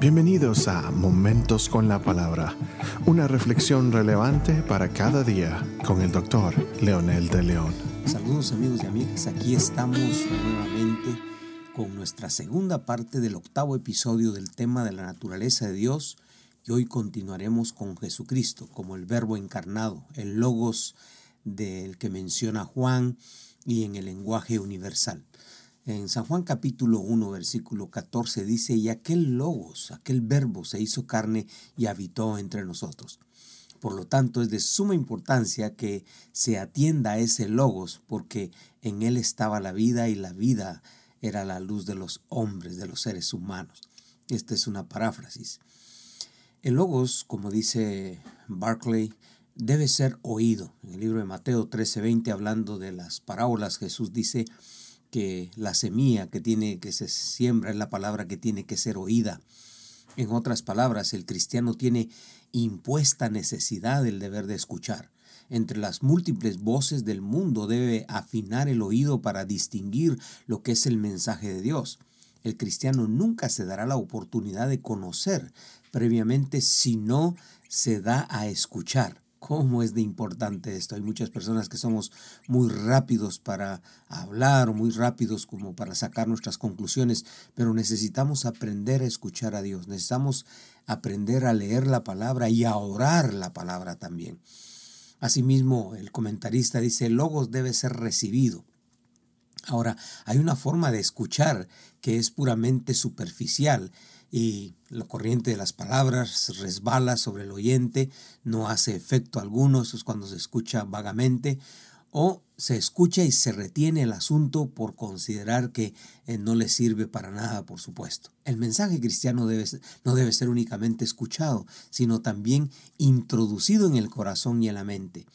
Bienvenidos a Momentos con la Palabra, una reflexión relevante para cada día con el doctor Leonel de León. Saludos amigos y amigas, aquí estamos nuevamente con nuestra segunda parte del octavo episodio del tema de la naturaleza de Dios y hoy continuaremos con Jesucristo como el verbo encarnado, el logos del que menciona Juan y en el lenguaje universal. En San Juan capítulo 1, versículo 14 dice, y aquel logos, aquel verbo se hizo carne y habitó entre nosotros. Por lo tanto, es de suma importancia que se atienda a ese logos, porque en él estaba la vida y la vida era la luz de los hombres, de los seres humanos. Esta es una paráfrasis. El logos, como dice Barclay, debe ser oído. En el libro de Mateo 13:20, hablando de las parábolas, Jesús dice, que la semilla que tiene que se siembra es la palabra que tiene que ser oída. En otras palabras, el cristiano tiene impuesta necesidad del deber de escuchar. Entre las múltiples voces del mundo debe afinar el oído para distinguir lo que es el mensaje de Dios. El cristiano nunca se dará la oportunidad de conocer previamente si no se da a escuchar cómo es de importante esto. Hay muchas personas que somos muy rápidos para hablar o muy rápidos como para sacar nuestras conclusiones, pero necesitamos aprender a escuchar a Dios, necesitamos aprender a leer la palabra y a orar la palabra también. Asimismo, el comentarista dice, el logos debe ser recibido. Ahora, hay una forma de escuchar que es puramente superficial y la corriente de las palabras resbala sobre el oyente, no hace efecto alguno, eso es cuando se escucha vagamente, o se escucha y se retiene el asunto por considerar que eh, no le sirve para nada, por supuesto. El mensaje cristiano debe, no debe ser únicamente escuchado, sino también introducido en el corazón y en la mente.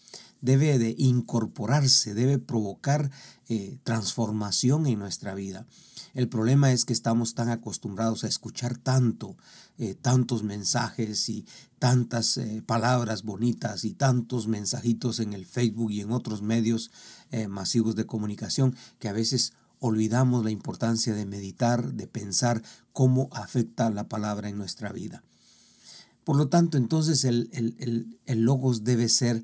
Debe de incorporarse, debe provocar eh, transformación en nuestra vida. El problema es que estamos tan acostumbrados a escuchar tanto, eh, tantos mensajes y tantas eh, palabras bonitas y tantos mensajitos en el Facebook y en otros medios masivos de comunicación que a veces olvidamos la importancia de meditar, de pensar cómo afecta la palabra en nuestra vida. Por lo tanto, entonces el, el, el logos debe ser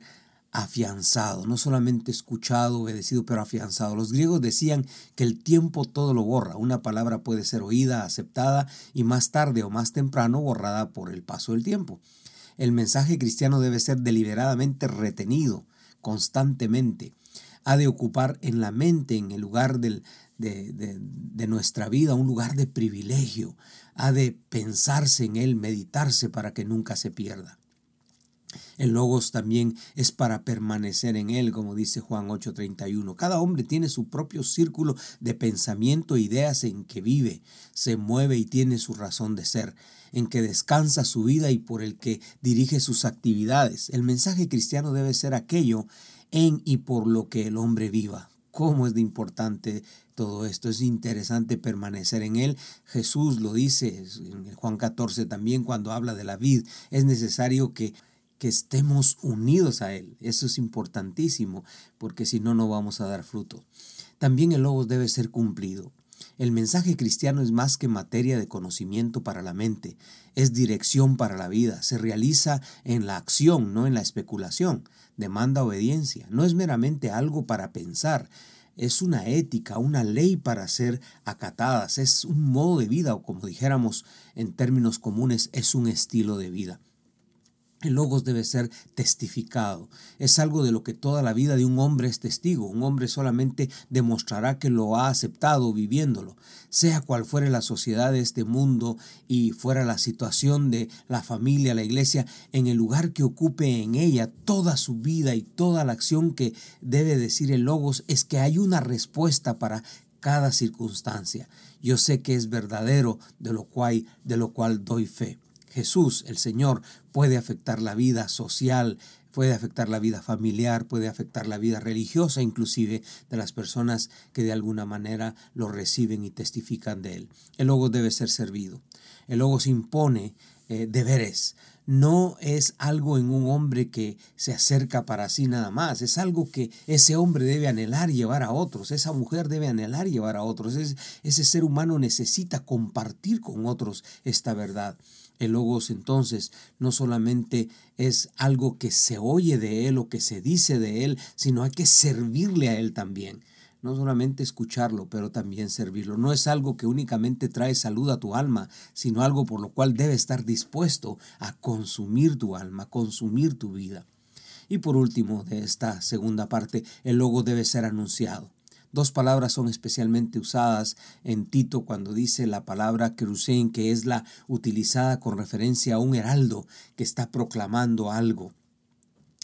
afianzado, no solamente escuchado, obedecido, pero afianzado. Los griegos decían que el tiempo todo lo borra. Una palabra puede ser oída, aceptada y más tarde o más temprano borrada por el paso del tiempo. El mensaje cristiano debe ser deliberadamente retenido constantemente. Ha de ocupar en la mente, en el lugar del, de, de nuestra vida, un lugar de privilegio. Ha de pensarse en él, meditarse para que nunca se pierda. El logos también es para permanecer en él, como dice Juan 8:31. Cada hombre tiene su propio círculo de pensamiento e ideas en que vive, se mueve y tiene su razón de ser, en que descansa su vida y por el que dirige sus actividades. El mensaje cristiano debe ser aquello en y por lo que el hombre viva. ¿Cómo es de importante todo esto? Es interesante permanecer en él. Jesús lo dice en Juan 14 también cuando habla de la vid. Es necesario que que estemos unidos a Él. Eso es importantísimo, porque si no, no vamos a dar fruto. También el logos debe ser cumplido. El mensaje cristiano es más que materia de conocimiento para la mente, es dirección para la vida, se realiza en la acción, no en la especulación, demanda obediencia, no es meramente algo para pensar, es una ética, una ley para ser acatadas, es un modo de vida o como dijéramos en términos comunes, es un estilo de vida. El logos debe ser testificado. Es algo de lo que toda la vida de un hombre es testigo. Un hombre solamente demostrará que lo ha aceptado viviéndolo. Sea cual fuere la sociedad de este mundo y fuera la situación de la familia, la iglesia, en el lugar que ocupe en ella toda su vida y toda la acción que debe decir el logos es que hay una respuesta para cada circunstancia. Yo sé que es verdadero de lo cual, de lo cual doy fe. Jesús, el Señor, puede afectar la vida social, puede afectar la vida familiar, puede afectar la vida religiosa inclusive de las personas que de alguna manera lo reciben y testifican de él. El logos debe ser servido. El logos impone eh, deberes. No es algo en un hombre que se acerca para sí nada más, es algo que ese hombre debe anhelar llevar a otros, esa mujer debe anhelar llevar a otros, ese ser humano necesita compartir con otros esta verdad. El logos entonces no solamente es algo que se oye de él o que se dice de él, sino hay que servirle a él también no solamente escucharlo, pero también servirlo. No es algo que únicamente trae salud a tu alma, sino algo por lo cual debe estar dispuesto a consumir tu alma, consumir tu vida. Y por último, de esta segunda parte, el logo debe ser anunciado. Dos palabras son especialmente usadas en Tito cuando dice la palabra crucein, que es la utilizada con referencia a un heraldo que está proclamando algo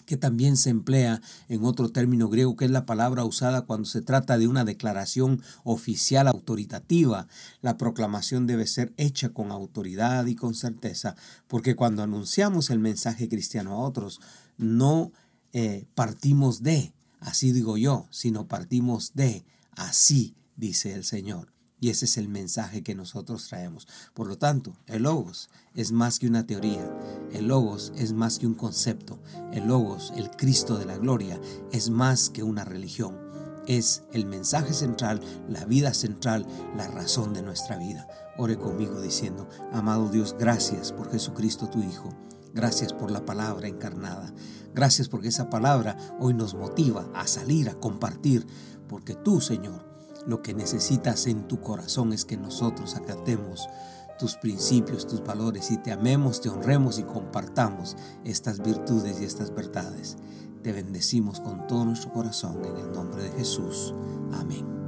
que también se emplea en otro término griego que es la palabra usada cuando se trata de una declaración oficial autoritativa. La proclamación debe ser hecha con autoridad y con certeza, porque cuando anunciamos el mensaje cristiano a otros, no eh, partimos de, así digo yo, sino partimos de, así dice el Señor. Y ese es el mensaje que nosotros traemos. Por lo tanto, el logos es más que una teoría. El logos es más que un concepto. El logos, el Cristo de la gloria, es más que una religión. Es el mensaje central, la vida central, la razón de nuestra vida. Ore conmigo diciendo, amado Dios, gracias por Jesucristo tu Hijo. Gracias por la palabra encarnada. Gracias porque esa palabra hoy nos motiva a salir, a compartir. Porque tú, Señor, lo que necesitas en tu corazón es que nosotros acatemos tus principios, tus valores y te amemos, te honremos y compartamos estas virtudes y estas verdades. Te bendecimos con todo nuestro corazón en el nombre de Jesús. Amén.